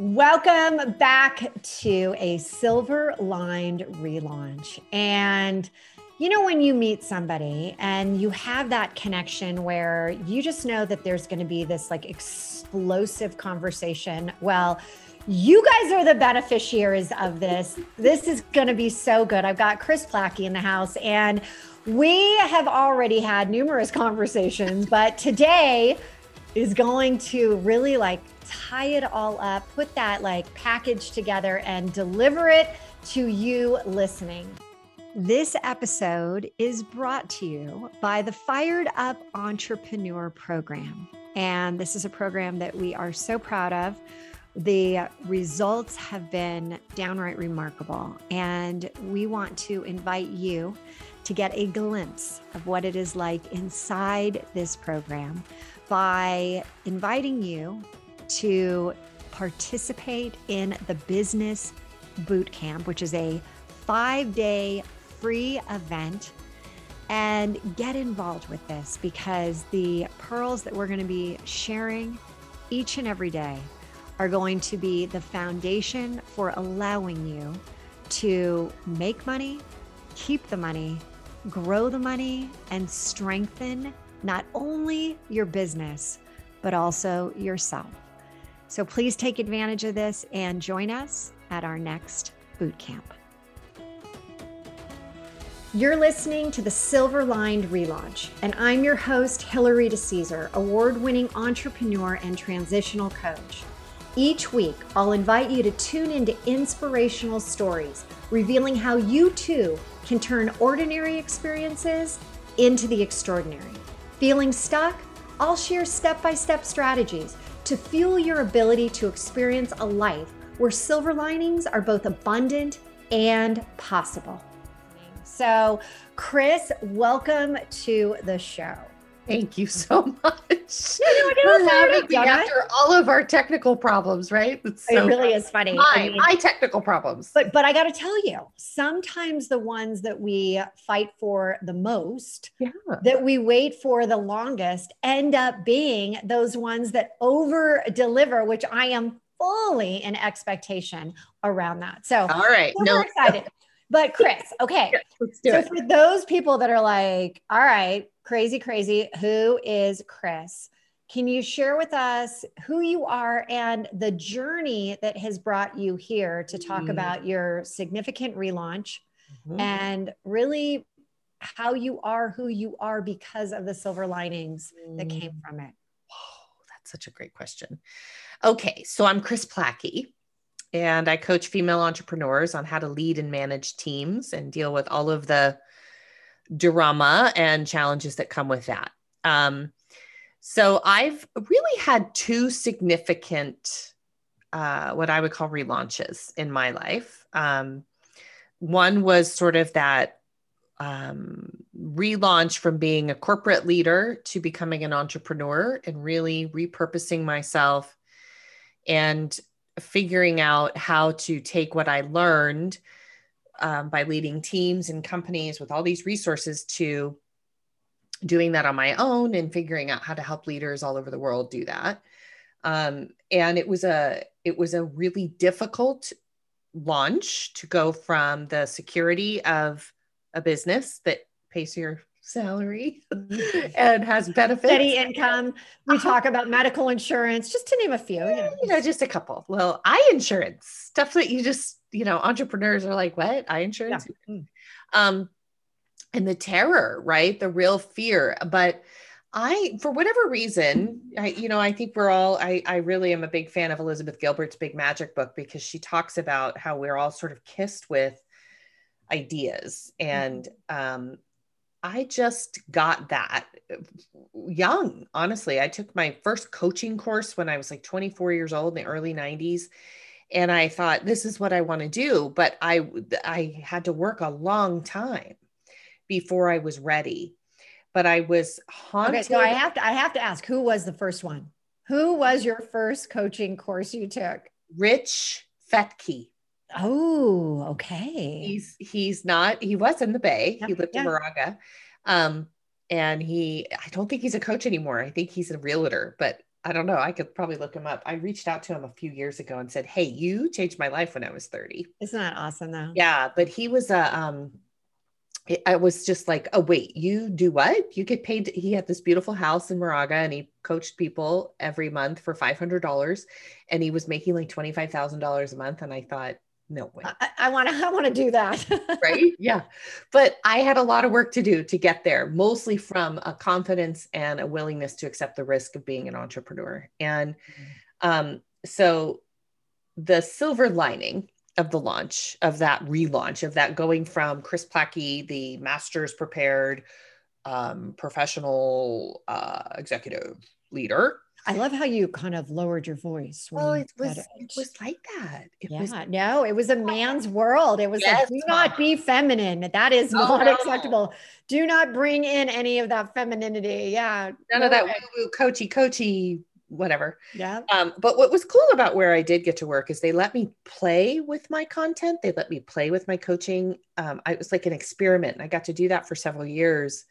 Welcome back to a silver lined relaunch. And you know, when you meet somebody and you have that connection where you just know that there's going to be this like explosive conversation. Well, you guys are the beneficiaries of this. This is going to be so good. I've got Kris Plachy in the house, and we have already had numerous conversations, but today is going to really like tie it all up, put that like package together, and deliver it to you listening. This episode is brought to you by the Fired Up Entrepreneur Program. And this is a program that we are so proud of. The results have been downright remarkable. And we want to invite you to get a glimpse of what it is like inside this program by inviting you to participate in the Business Boot Camp, which is a five day free event. And get involved with this because the pearls that we're going to be sharing each and every day are going to be the foundation for allowing you to make money, keep the money, grow the money, and strengthen not only your business, but also yourself. So please take advantage of this and join us at our next boot camp. You're listening to the Silver Lined Relaunch, and I'm your host, Hilary DeCesar, award winning entrepreneur and transitional coach. Each week, I'll invite you to tune into inspirational stories, revealing how you too can turn ordinary experiences into the extraordinary. Feeling stuck? I'll share step by step strategies to fuel your ability to experience a life where silver linings are both abundant and possible. So, Kris, welcome to the show. Thank you so much for having me after all of our technical problems, right? It's so it really is funny. My, I mean, my technical problems. But but I got to tell you, sometimes the ones that we fight for the most, yeah. that we wait for the longest, end up being those ones that over deliver, which I am fully in expectation around that. So all right, no excited. But Kris, okay. so it. for those people that are like, all right, crazy, crazy, who is Kris? Can you share with us who you are and the journey that has brought you here to talk mm about your significant relaunch mm-hmm. and really how you are who you are because of the silver linings mm that came mm. from it? Oh, that's such a great question. Okay, so I'm Kris Plachy and I coach female entrepreneurs on how to lead and manage teams and deal with all of the drama and challenges that come with that. Um, so I've really had two significant, uh, what I would call relaunches in my life. Um, one was sort of that um, relaunch from being a corporate leader to becoming an entrepreneur and really repurposing myself and figuring out how to take what I learned um, by leading teams and companies with all these resources to doing that on my own and figuring out how to help leaders all over the world do that. Um, and it was a it was a really difficult launch to go from the security of a business that pays your salary and has benefits. Steady income. We talk about medical insurance, just to name a few. You know, you know just a couple. Well, eye insurance, stuff that you just, you know, entrepreneurs are like, what? Eye insurance? Yeah. Hmm. Um, and the terror, right? The real fear. But I, for whatever reason, I, you know, I think we're all, I, I really am a big fan of Elizabeth Gilbert's Big Magic book because she talks about how we're all sort of kissed with ideas and mm-hmm. um, I just got that uh, young, honestly. I took my first coaching course when I was like 24 years old in the early 90s and I thought this is what I want to do, but I I had to work a long time before I was ready. But I was haunted. Okay, so I have to I have to ask who was the first one? Who was your first coaching course you took? Rich Fettke. Oh, okay. He's he's not. He was in the Bay. Yeah, he lived yeah. in Moraga, um, and he. I don't think he's a coach anymore. I think he's a realtor. But I don't know. I could probably look him up. I reached out to him a few years ago and said, "Hey, you changed my life when I was 30." Isn't that awesome though? Yeah, but he was a um I was just like, oh wait, you do what? You get paid. He had this beautiful house in Moraga, and he coached people every month for five hundred dollars, and he was making like twenty five thousand dollars a month. And I thought, no way. I want to. I want to do that. right? Yeah, but I had a lot of work to do to get there, mostly from a confidence and a willingness to accept the risk of being an entrepreneur. And mm-hmm. um, so, the silver lining of the launch of that relaunch of that going from Kris Plachy, the master's prepared um, professional uh, executive leader. I love how you kind of lowered your voice. Oh, it was it. it. was like that. It yeah, was, no, it was a man's world. It was yes, like, do not be feminine. That is oh, not no. acceptable. Do not bring in any of that femininity. Yeah, none no of that woo woo coachy coachy whatever. Yeah. Um, but what was cool about where I did get to work is they let me play with my content. They let me play with my coaching. Um, I, it was like an experiment, and I got to do that for several years.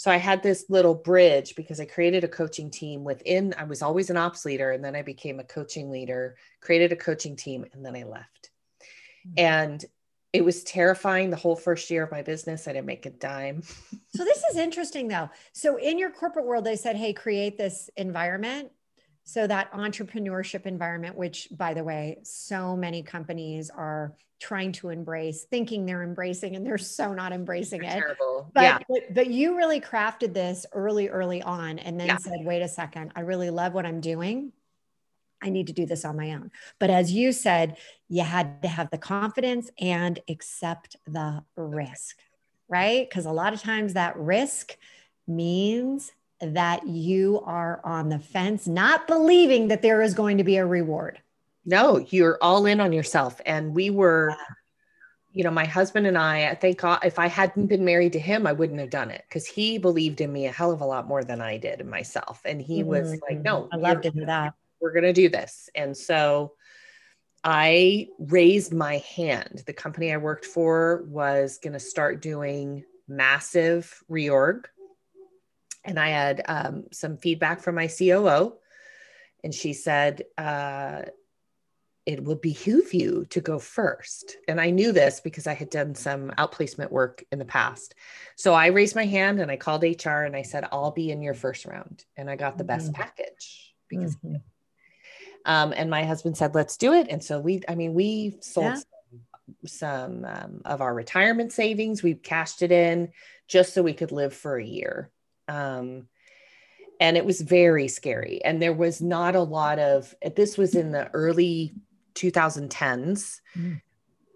So I had this little bridge because I created a coaching team within. I was always an ops leader, and then I became a coaching leader. Created a coaching team, and then I left. Mm-hmm. And it was terrifying the whole first year of my business. I didn't make a dime. so this is interesting though. So in your corporate world, they said, "Hey, create this environment." So that entrepreneurship environment, which by the way, so many companies are trying to embrace, thinking they're embracing, and they're so not embracing they're it. Terrible. But, yeah. but, but you really crafted this early, early on, and then yeah. said, "Wait a second, I really love what I'm doing. I need to do this on my own." But as you said, you had to have the confidence and accept the risk, right? Because a lot of times that risk means that you are on the fence, not believing that there is going to be a reward. No, you're all in on yourself. And we were, you know, my husband and I, I think if I hadn't been married to him, I wouldn't have done it because he believed in me a hell of a lot more than I did in myself. And he mm-hmm. was like, no, I love to hear that. We're going to do this. And so I raised my hand. The company I worked for was going to start doing massive reorg and I had um, some feedback from my COO, and she said, uh, it will behoove you to go first. And I knew this because I had done some outplacement work in the past. So I raised my hand and I called HR and I said, I'll be in your first round. And I got the best mm-hmm. package because. Mm-hmm. Um, and my husband said, let's do it. And so we, I mean, we sold yeah. some, some um, of our retirement savings. We cashed it in just so we could live for a year. Um, and it was very scary. And there was not a lot of, this was in the early 2010s. Mm.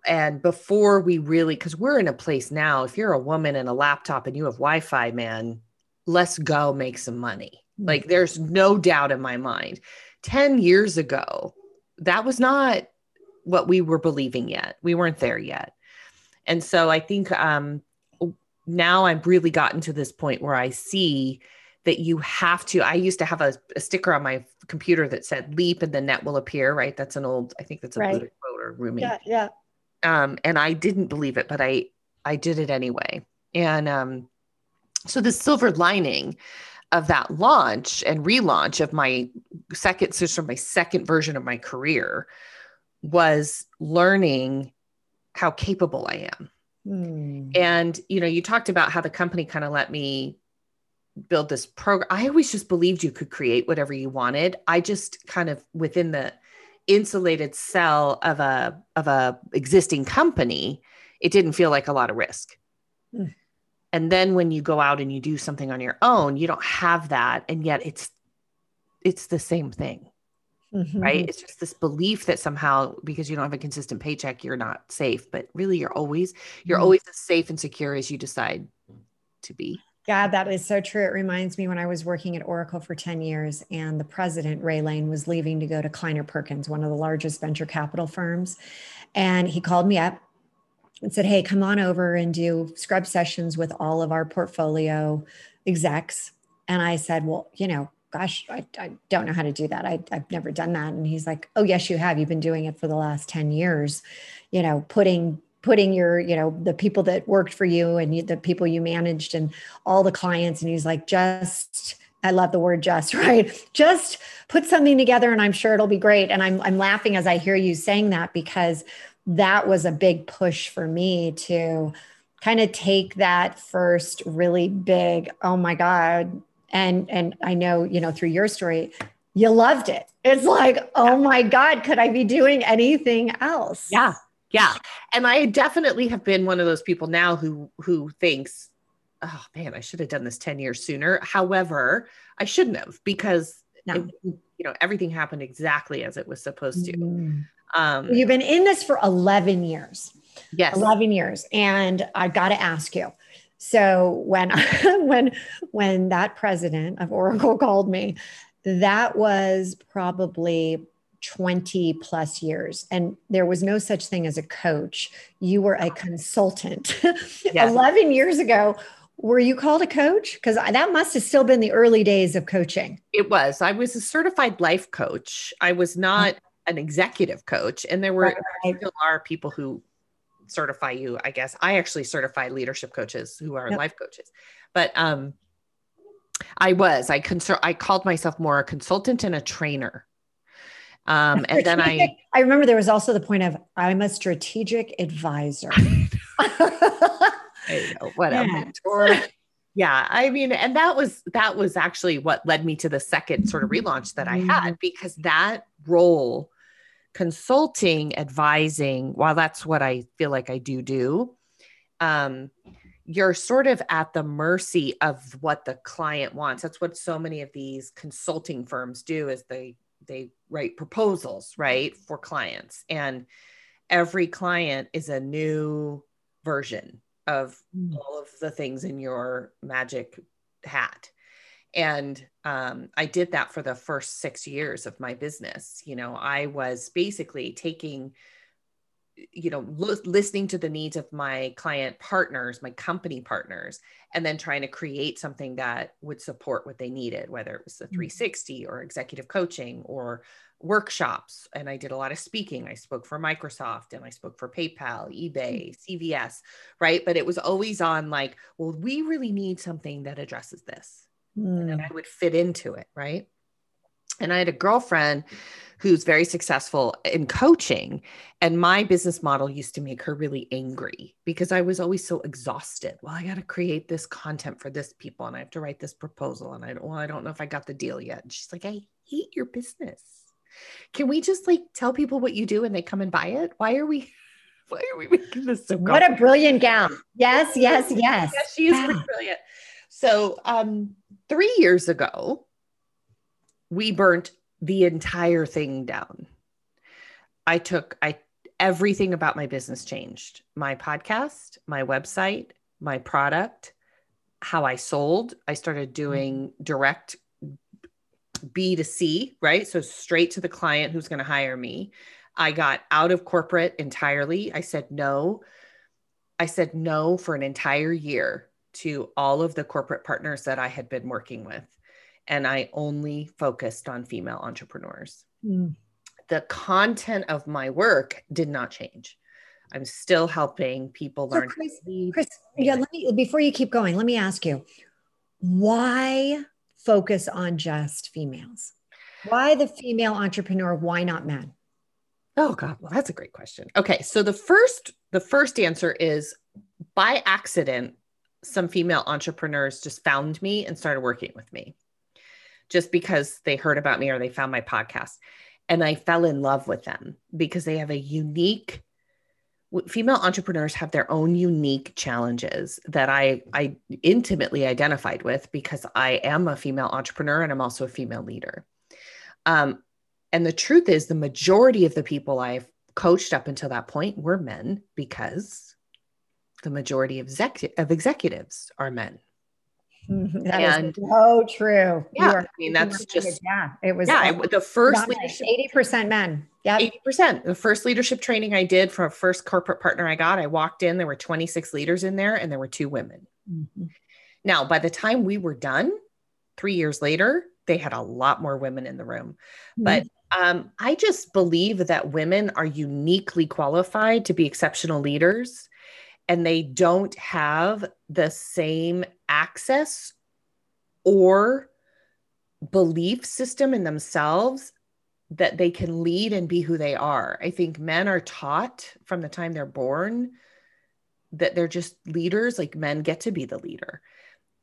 And before we really, because we're in a place now, if you're a woman and a laptop and you have Wi Fi, man, let's go make some money. Mm. Like there's no doubt in my mind. 10 years ago, that was not what we were believing yet. We weren't there yet. And so I think um, now I've really gotten to this point where I see that you have to. I used to have a, a sticker on my computer that said leap and the net will appear, right? That's an old, I think that's a right. quote or Rumi. Yeah, yeah. Um, and I didn't believe it, but I I did it anyway. And um, so the silver lining of that launch and relaunch of my second, so my second version of my career was learning how capable I am Hmm. And, you know, you talked about how the company kind of let me build this program. I always just believed you could create whatever you wanted. I just kind of within the insulated cell of a of a existing company, it didn't feel like a lot of risk. Hmm. And then when you go out and you do something on your own, you don't have that and yet it's it's the same thing mm-hmm. right? It's just this belief that somehow because you don't have a consistent paycheck, you're not safe. But really, you're always you're mm-hmm. always as safe and secure as you decide to be. Yeah, that is so true. It reminds me when I was working at Oracle for 10 years and the president, Ray Lane, was leaving to go to Kleiner Perkins, one of the largest venture capital firms. And he called me up and said, Hey, come on over and do scrub sessions with all of our portfolio execs. And I said, Well, you know, gosh, I, I don't know how to do that. I, I've never done that. And he's like, oh, yes, you have. You've been doing it for the last 10 years, you know, putting putting your you know the people that worked for you and you, the people you managed and all the clients and he's like just I love the word just, right? Just put something together and I'm sure it'll be great. And I'm, I'm laughing as I hear you saying that because that was a big push for me to kind of take that first really big, oh my God. And, and I know, you know, through your story, you loved it. It's like, oh my God, could I be doing anything else? Yeah. Yeah. And I definitely have been one of those people now who who thinks, oh man, I should have done this 10 years sooner. However, I shouldn't have because no. it, you know everything happened exactly as it was supposed to. Mm. Um, You've been in this for 11 years. Yes. 11 years. And I got to ask you. So when when when that president of Oracle called me, that was probably 20 plus years. And there was no such thing as a coach. You were a consultant. Yes. 11 years ago were you called a coach? Because that must have still been the early days of coaching. It was. I was a certified life coach. I was not mm-hmm. an executive coach. And there were right. still are people who certify you i guess i actually certify leadership coaches who are yep. life coaches but um i was i consult i called myself more a consultant and a trainer um, and then I, I remember there was also the point of I'm a strategic advisor. what a mentor. Yeah, I mean, and that was that was actually what led me to the second sort of relaunch that I had mm-hmm. because that role, consulting, advising, while that's what I feel like I do do, um, you're sort of at the mercy of what the client wants. That's what so many of these consulting firms do is they they write proposals right for clients and every client is a new version of mm. all of the things in your magic hat and um, i did that for the first six years of my business. You know i was basically taking you know l- listening to the needs of my client partners my company partners and then trying to create something that would support what they needed whether it was the mm. 360 or executive coaching or workshops. And i did a lot of speaking. I spoke for microsoft and i spoke for paypal ebay mm. cvs right? But it was always on like well we really need something that addresses this mm. and then i would fit into it right and I had a girlfriend who's very successful in coaching. And my business model used to make her really angry because I was always so exhausted. Well, I got to create this content for this people and I have to write this proposal. And I don't, well, I don't know if I got the deal yet. And she's like, I hate your business. Can we just like tell people what you do and they come and buy it? Why are we? Why are we making this so? What a brilliant gal! Yes, yes, yes. yes she is yeah. brilliant. So, um, three years ago, we burnt the entire thing down. I took I everything about my business changed. My podcast, my website, my product, how I sold. I started doing mm-hmm. direct B to C, right? So straight to the client who's going to hire me. I got out of corporate entirely. I said no. I said no for an entire year to all of the corporate partners that I had been working with and I only focused on female entrepreneurs. Mm. The content of my work did not change. I'm still helping people so learn. Kris, Kris, yeah, let me before you keep going, let me ask you, why focus on just females? Why the female entrepreneur? Why not men? Oh God, well, that's a great question. Okay, so the first the first answer is by accident, some female entrepreneurs just found me and started working with me just because they heard about me or they found my podcast. And I fell in love with them because they have a unique female entrepreneurs have their own unique challenges that I I intimately identified with because I am a female entrepreneur and I'm also a female leader. Um, and the truth is, the majority of the people I've coached up until that point were men because the majority of, exec- of executives are men. That and, is so true. Yeah, I mean that's just yeah. It was yeah. the first eighty percent men. Yeah, eighty percent. The first leadership training I did for a first corporate partner I got, I walked in. There were twenty six leaders in there, and there were two women. Mm-hmm. Now, by the time we were done, three years later, they had a lot more women in the room. Mm-hmm. But um, I just believe that women are uniquely qualified to be exceptional leaders and they don't have the same access or belief system in themselves that they can lead and be who they are. I think men are taught from the time they're born that they're just leaders, like men get to be the leader.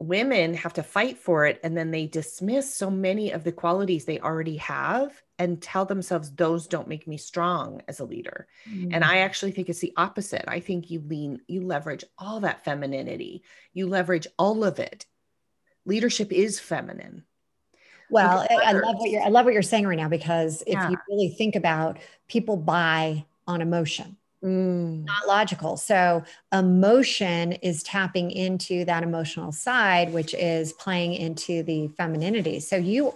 Women have to fight for it and then they dismiss so many of the qualities they already have and tell themselves those don't make me strong as a leader. Mm. And I actually think it's the opposite. I think you lean, you leverage all that femininity, you leverage all of it. Leadership is feminine well, I, I, love what you're I love what you're saying right now because if yeah. you really think about people buy on emotion. Mm. Not logical. So, emotion is tapping into that emotional side, which is playing into the femininity. So, you,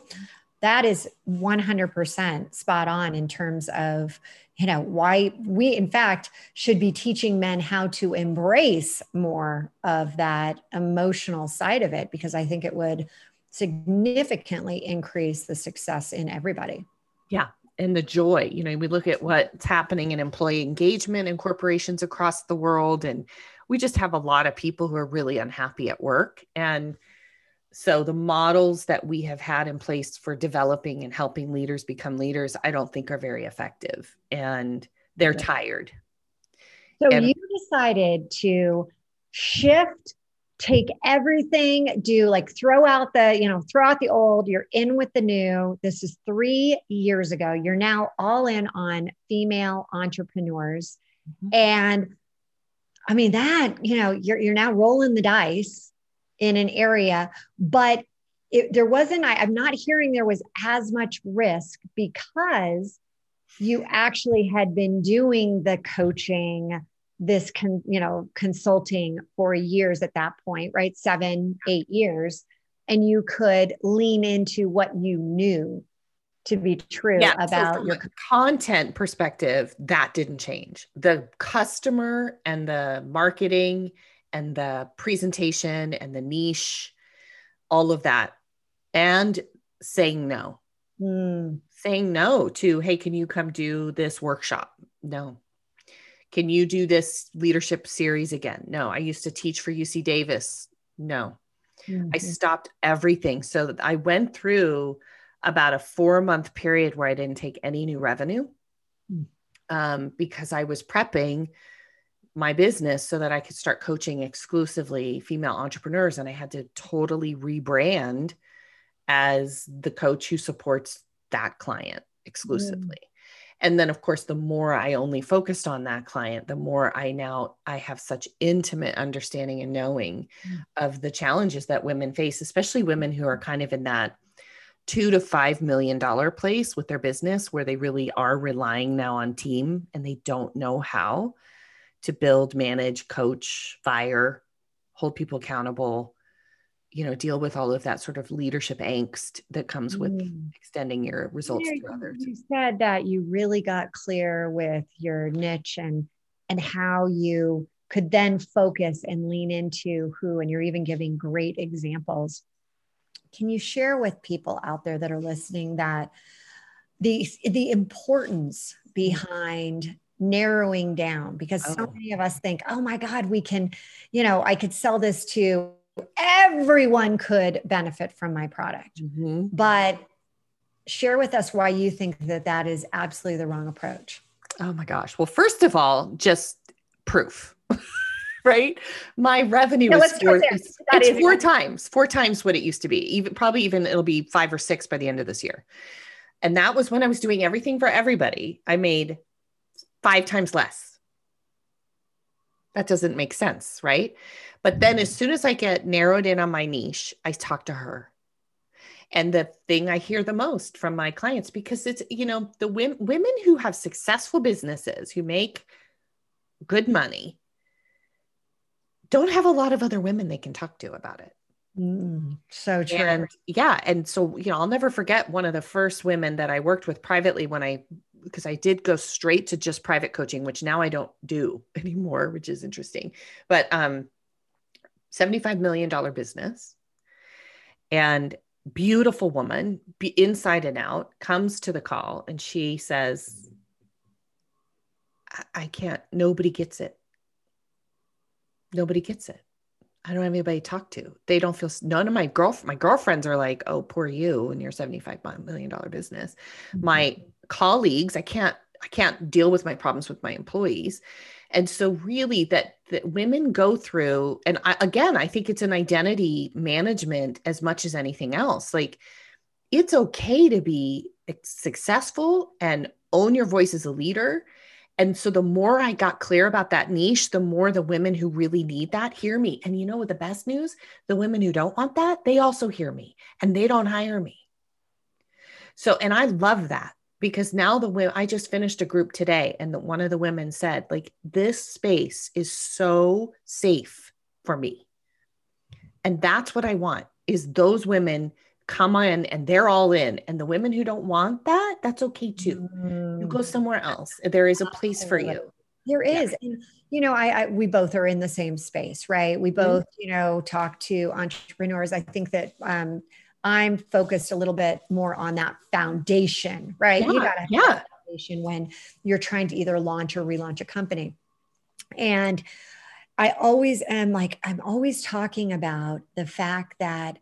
that is 100% spot on in terms of, you know, why we, in fact, should be teaching men how to embrace more of that emotional side of it, because I think it would significantly increase the success in everybody. Yeah. And the joy, you know, we look at what's happening in employee engagement in corporations across the world, and we just have a lot of people who are really unhappy at work. And so the models that we have had in place for developing and helping leaders become leaders, I don't think are very effective and they're tired. So and- you decided to shift take everything, do like throw out the, you know, throw out the old, you're in with the new. This is three years ago. You're now all in on female entrepreneurs. Mm-hmm. And I mean, that, you know, you're, you're now rolling the dice in an area, but it, there wasn't, I, I'm not hearing there was as much risk because you actually had been doing the coaching this con, you know consulting for years at that point right? Seven eight years. And you could lean into what you knew to be true yeah, about so your content perspective that didn't change. The customer and the marketing and the presentation and the niche all of that and saying no. Mm. saying no to hey can you come do this workshop? No can you do this leadership series again? No, I used to teach for UC Davis. No, mm-hmm. I stopped everything. So I went through about a four month period where I didn't take any new revenue mm. um, because I was prepping my business so that I could start coaching exclusively female entrepreneurs. And I had to totally rebrand as the coach who supports that client exclusively. Mm and then of course the more i only focused on that client the more i now i have such intimate understanding and knowing mm. of the challenges that women face especially women who are kind of in that two to five million dollar place with their business where they really are relying now on team and they don't know how to build manage coach fire hold people accountable you know deal with all of that sort of leadership angst that comes with mm. extending your results to others you said that you really got clear with your niche and and how you could then focus and lean into who and you're even giving great examples can you share with people out there that are listening that the the importance behind narrowing down because oh. so many of us think oh my god we can you know i could sell this to everyone could benefit from my product. Mm-hmm. But share with us why you think that that is absolutely the wrong approach. Oh my gosh. Well, first of all, just proof. right? My revenue is four, it's, it's four times, four times what it used to be. Even probably even it'll be five or six by the end of this year. And that was when I was doing everything for everybody. I made five times less. That doesn't make sense, right? But then as soon as I get narrowed in on my niche, I talk to her. And the thing I hear the most from my clients, because it's, you know, the women, women who have successful businesses, who make good money, don't have a lot of other women they can talk to about it. Mm, so true. And yeah. And so, you know, I'll never forget one of the first women that I worked with privately when I, because I did go straight to just private coaching, which now I don't do anymore, which is interesting. But um, $75 million business and beautiful woman be inside and out comes to the call and she says I, I can't nobody gets it nobody gets it I don't have anybody to talk to. They don't feel none of my girl my girlfriends are like, oh, poor you and your 75 million dollar business. Mm-hmm. My colleagues, I can't I can't deal with my problems with my employees. And so really that that women go through, and I, again, I think it's an identity management as much as anything else. Like it's okay to be successful and own your voice as a leader and so the more I got clear about that niche, the more the women who really need that hear me. And you know what the best news? The women who don't want that, they also hear me and they don't hire me. So, and I love that because now the women, I just finished a group today and the, one of the women said, like, this space is so safe for me. And that's what I want is those women come on and they're all in. And the women who don't want that, that's okay too. Mm. You go mm. somewhere else. There is a place for you. There is. Yeah. And you know, I, I, we both are in the same space, right? We mm-hmm. both, mm-hmm. you know, talk to entrepreneurs. I think that um, I'm focused a little bit more on that foundation, right? Yeah. You gotta yeah. foundation when you're trying to either launch or relaunch a company. And I always am like, I'm always talking about the fact that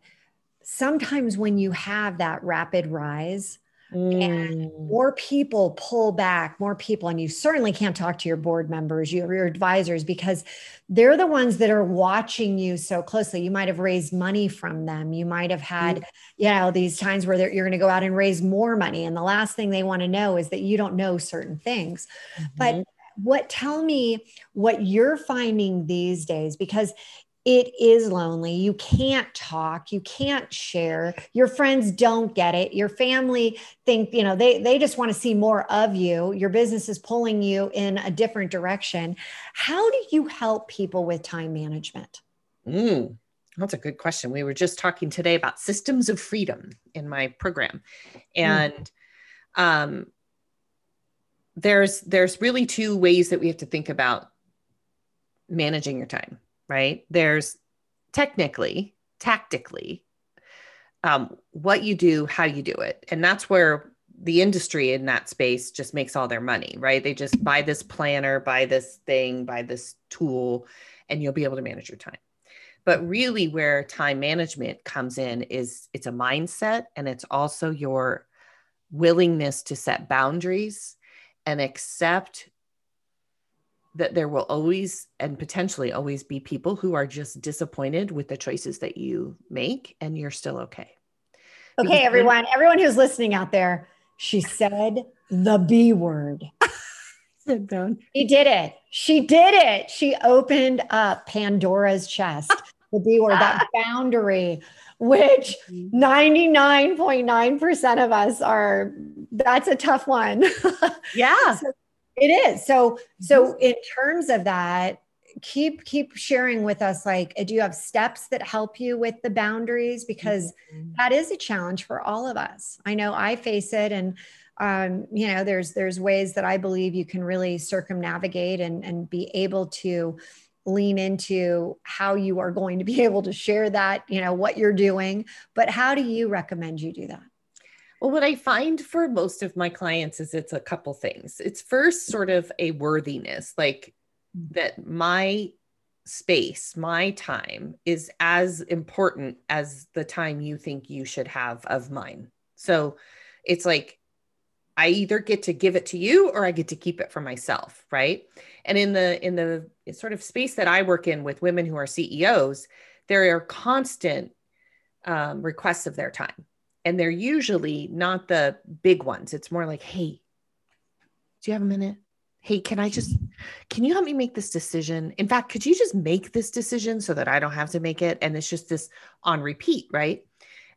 sometimes when you have that rapid rise mm. and more people pull back, more people, and you certainly can't talk to your board members, your, your advisors, because they're the ones that are watching you so closely. You might have raised money from them. You might have had, mm. you know, these times where you're going to go out and raise more money. And the last thing they want to know is that you don't know certain things. Mm-hmm. But what tell me what you're finding these days because it is lonely. You can't talk, you can't share. Your friends don't get it. Your family think, you know, they they just want to see more of you. Your business is pulling you in a different direction. How do you help people with time management? Mm, that's a good question. We were just talking today about systems of freedom in my program. And mm. um there's there's really two ways that we have to think about managing your time right? There's technically, tactically, um, what you do, how you do it. And that's where the industry in that space just makes all their money, right? They just buy this planner, buy this thing, buy this tool, and you'll be able to manage your time. But really, where time management comes in is it's a mindset and it's also your willingness to set boundaries and accept that there will always and potentially always be people who are just disappointed with the choices that you make and you're still okay. Okay, because everyone, everyone who's listening out there, she said the B word. She did it. She did it. She opened up Pandora's chest, the B word, that boundary, which 99.9% mm-hmm. of us are, that's a tough one. Yeah. so it is. So so mm-hmm. in terms of that, keep keep sharing with us like do you have steps that help you with the boundaries because mm-hmm. that is a challenge for all of us. I know I face it and um, you know there's there's ways that I believe you can really circumnavigate and and be able to lean into how you are going to be able to share that, you know, what you're doing, but how do you recommend you do that? Well, what I find for most of my clients is it's a couple things. It's first sort of a worthiness, like that my space, my time is as important as the time you think you should have of mine. So it's like I either get to give it to you or I get to keep it for myself, right? And in the in the sort of space that I work in with women who are CEOs, there are constant um, requests of their time and they're usually not the big ones. It's more like, hey, do you have a minute? Hey, can I just, can you help me make this decision? In fact, could you just make this decision so that I don't have to make it? And it's just this on repeat, right?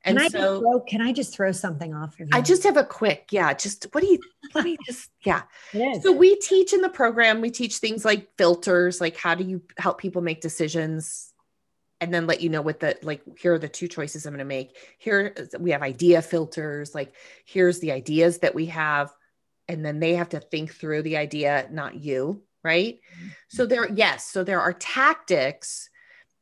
And can so, I throw, can I just throw something off? I just have a quick, yeah. Just what do you, let me just, yeah. So we teach in the program, we teach things like filters, like how do you help people make decisions and then let you know what the like here are the two choices i'm going to make. Here we have idea filters like here's the ideas that we have and then they have to think through the idea not you right? Mm-hmm. so there yes so there are tactics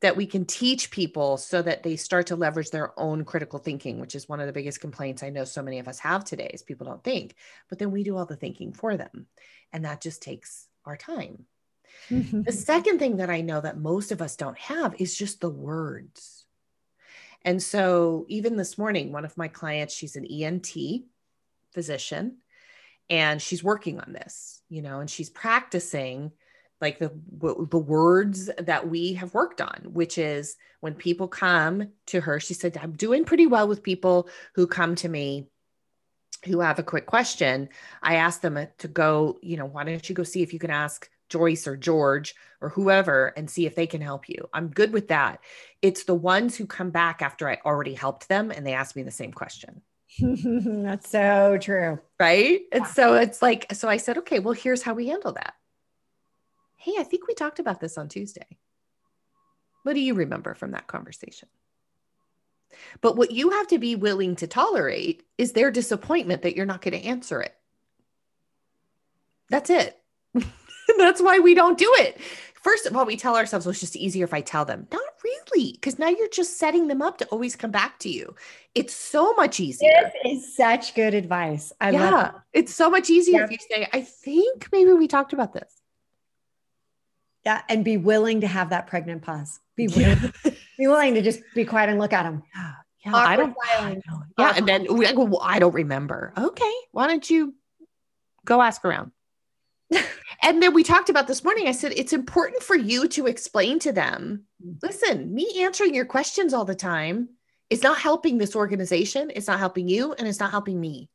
that we can teach people so that they start to leverage their own critical thinking which is one of the biggest complaints i know so many of us have today is people don't think but then we do all the thinking for them and that just takes our time the second thing that I know that most of us don't have is just the words. And so, even this morning, one of my clients, she's an ENT physician, and she's working on this, you know, and she's practicing like the the words that we have worked on which is when people come to her she said i'm doing pretty well with people who come to me who have a quick question i ask them uh, to go you know why don't you go see if you can ask Joyce or George or whoever and see if they can help you. I'm good with that. It's the ones who come back after I already helped them and they ask me the same question. That's so true. Right. And so it's like, so I said, okay, well, here's how we handle that. Hey, I think we talked about this on Tuesday. What do you remember from that conversation? But what you have to be willing to tolerate is their disappointment that you're not going to answer it. That's it. That's why we don't do it. First of all, we tell ourselves, well, it's just easier if I tell them. Not really, because now you're just setting them up to always come back to you. It's so much easier. This is such good advice. I yeah, it's so much easier yeah. if you say, I think maybe we talked about this. Yeah, and be willing to have that pregnant pause. Be willing, yeah. be willing to just be quiet and look at them. Yeah, I, don't, I don't. Yeah, and then we go, well, I don't remember. Okay, why don't you go ask around? and then we talked about this morning. I said, it's important for you to explain to them listen, me answering your questions all the time is not helping this organization. It's not helping you, and it's not helping me.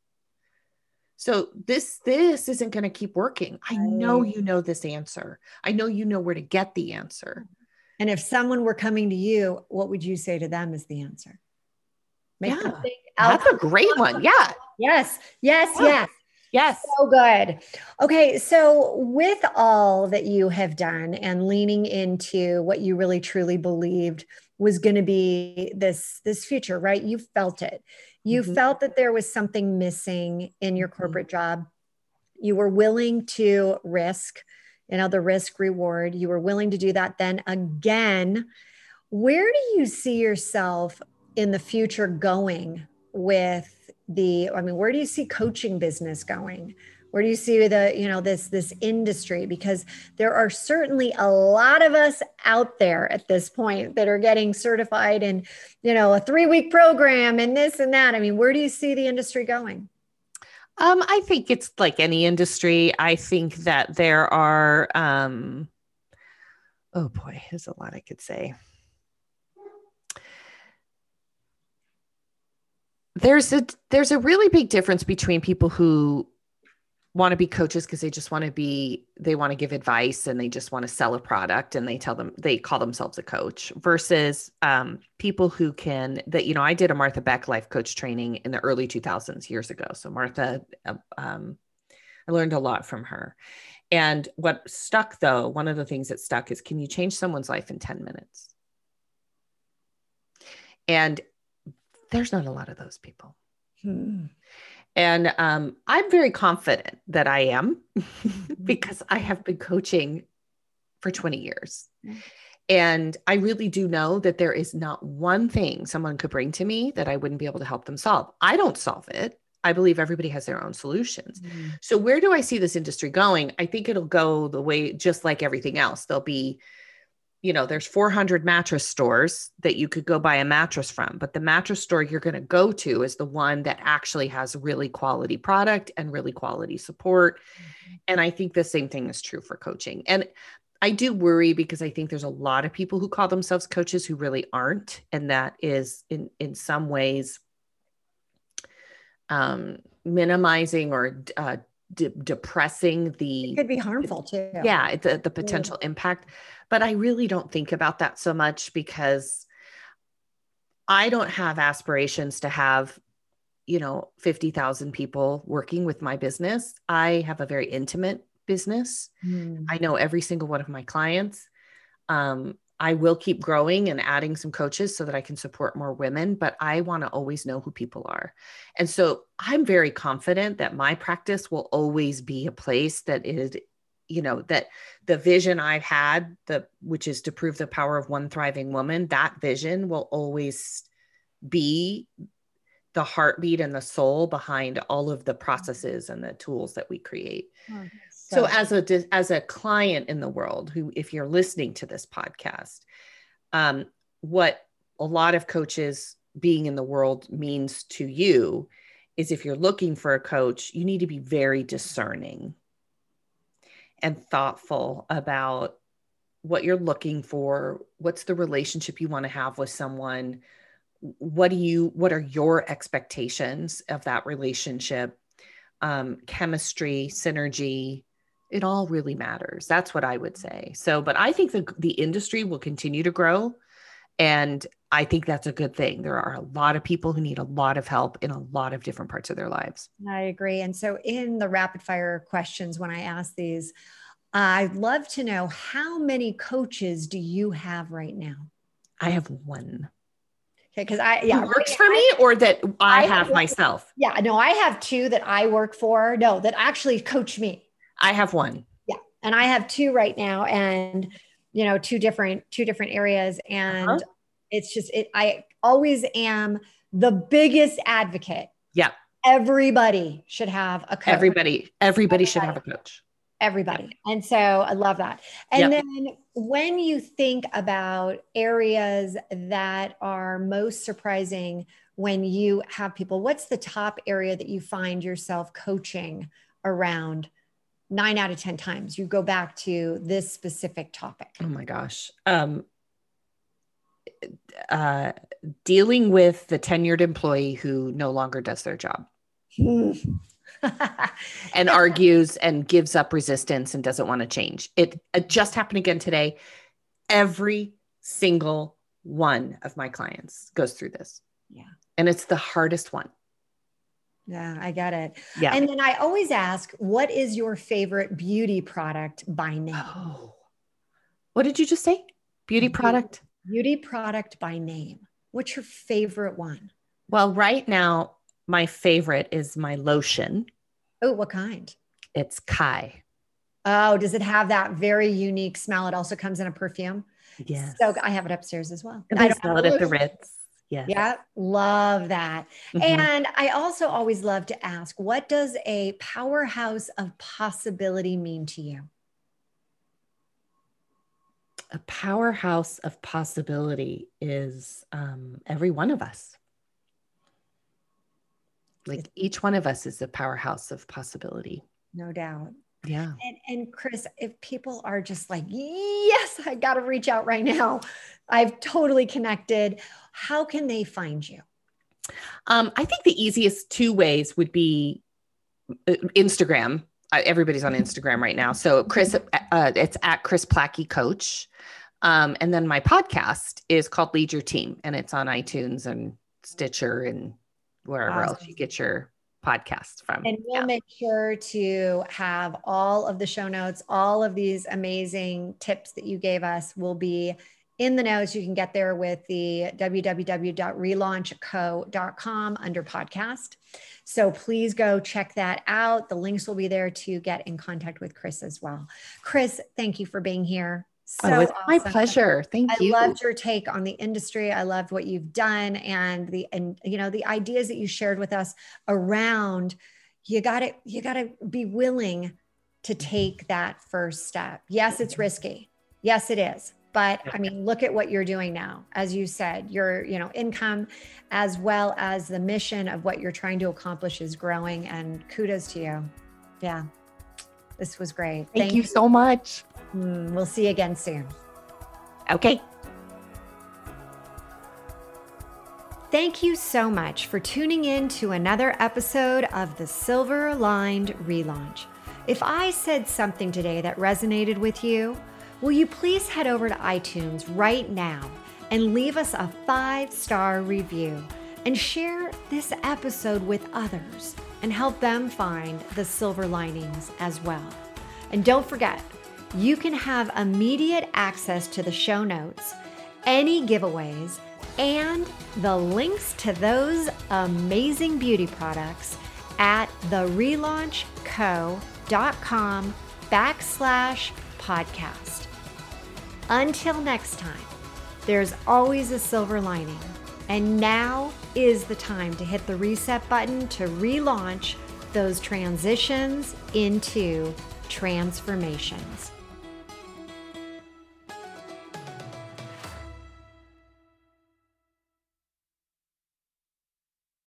So this this isn't going to keep working. I know you know this answer. I know you know where to get the answer. And if someone were coming to you, what would you say to them as the answer? Make yeah, that's a great one. Yeah. Yes. Yes. Yeah. Yes. Yes. So good. Okay. So, with all that you have done and leaning into what you really truly believed was going to be this this future, right? You felt it. You mm-hmm. felt that there was something missing in your mm-hmm. corporate job. You were willing to risk, you know, the risk reward. You were willing to do that. Then again, where do you see yourself in the future going with the i mean where do you see coaching business going where do you see the you know this this industry because there are certainly a lot of us out there at this point that are getting certified in you know a three week program and this and that i mean where do you see the industry going um, I think it's like any industry. I think that there are, um, oh boy, there's a lot I could say. There's a there's a really big difference between people who want to be coaches because they just want to be they want to give advice and they just want to sell a product and they tell them they call themselves a coach versus um, people who can that you know i did a martha beck life coach training in the early 2000s years ago. So martha uh, um, i learned a lot from her. And what stuck though one of the things that stuck is can you change someone's life in 10 minutes? And there's not a lot of those people. Hmm. And um, I'm very confident that I am because I have been coaching for 20 years. Hmm. And I really do know that there is not one thing someone could bring to me that I wouldn't be able to help them solve. I don't solve it. I believe everybody has their own solutions. Mm. So, where do I see this industry going? I think it'll go the way, just like everything else. There'll be you know, there's 400 mattress stores that you could go buy a mattress from, but the mattress store you're going to go to is the one that actually has really quality product and really quality support. Mm-hmm. And I think the same thing is true for coaching. And I do worry because I think there's a lot of people who call themselves coaches who really aren't, and that is in in some ways um, minimizing or uh, de- depressing the it could be harmful too yeah the, the potential yeah. impact but i really don't think about that so much because i don't have aspirations to have you know 50,000 people working with my business i have a very intimate business mm. i know every single one of my clients um, I will keep growing and adding some coaches so that I can support more women, but I want to always know who people are. And so I'm very confident that my practice will always be a place that is you know that the vision I've had the which is to prove the power of one thriving woman that vision will always be the heartbeat and the soul behind all of the processes and the tools that we create. Oh, So, so as a as a client in the world who if you're listening to this podcast, um, what a lot of coaches being in the world means to you is if you're looking for a coach, you need to be very discerning and thoughtful about what you're looking for, what's the relationship you want to have with someone, what do you what are your expectations of that relationship? Um, chemistry, synergy, it all really matters. That's what I would say. So, but I think the the industry will continue to grow and I think that's a good thing. There are a lot of people who need a lot of help in a lot of different parts of their lives. I agree. And so, in the rapid fire questions, when I ask these, I'd love to know how many coaches do you have right now? I have one. Okay, because I yeah Who works for me or that I, I have, have myself. Yeah, no, I have two that I work for. No, that actually coach me. I have one. Yeah, and I have two right now, and you know, two different two different areas, and uh-huh. it's just it. I always am the biggest advocate. Yeah, everybody should have a coach. Everybody, everybody, everybody. should have a coach everybody. And so I love that. And yep. then when you think about areas that are most surprising when you have people, what's the top area that you find yourself coaching around? Nine out of 10 times you go back to this specific topic. Oh my gosh. Um, uh, dealing with the tenured employee who no longer does their job. and argues and gives up resistance and doesn't want to change. It, it just happened again today. Every single one of my clients goes through this. Yeah. And it's the hardest one. Yeah, I get it. Yeah. And then I always ask, what is your favorite beauty product by name? Oh. What did you just say? Beauty product? Beauty product by name. What's your favorite one? Well, right now, my favorite is my lotion. Oh, what kind? It's Kai. Oh, does it have that very unique smell? It also comes in a perfume. Yes. So I have it upstairs as well. And I smell it at the Ritz. Yeah. Yeah. Love that. Mm-hmm. And I also always love to ask what does a powerhouse of possibility mean to you? A powerhouse of possibility is um, every one of us. Like each one of us is a powerhouse of possibility. No doubt. Yeah. And, and Kris, if people are just like, yes, I got to reach out right now, I've totally connected, how can they find you? Um, I think the easiest two ways would be uh, Instagram. Uh, everybody's on Instagram right now. So Kris, uh, it's at Kris Plachy Coach. Um, and then my podcast is called Lead Your Team, and it's on iTunes and Stitcher and wherever awesome. else you get your podcast from. And we'll yeah. make sure to have all of the show notes, all of these amazing tips that you gave us will be in the notes. You can get there with the www.relaunchco.com under podcast. So please go check that out. The links will be there to get in contact with Kris as well. Kris, thank you for being here. So oh, it's awesome. my pleasure. Thank I you. I loved your take on the industry. I loved what you've done and the and you know the ideas that you shared with us around you got to you got to be willing to take that first step. Yes, it's risky. Yes, it is. But I mean, look at what you're doing now. As you said, your you know income as well as the mission of what you're trying to accomplish is growing and kudos to you. Yeah. This was great. Thank, Thank you so much. Mm, we'll see you again soon. Okay. Thank you so much for tuning in to another episode of the Silver Lined Relaunch. If I said something today that resonated with you, will you please head over to iTunes right now and leave us a five star review and share this episode with others and help them find the silver linings as well. And don't forget, you can have immediate access to the show notes, any giveaways, and the links to those amazing beauty products at therelaunchco.com backslash podcast. Until next time, there's always a silver lining, and now is the time to hit the reset button to relaunch those transitions into transformations.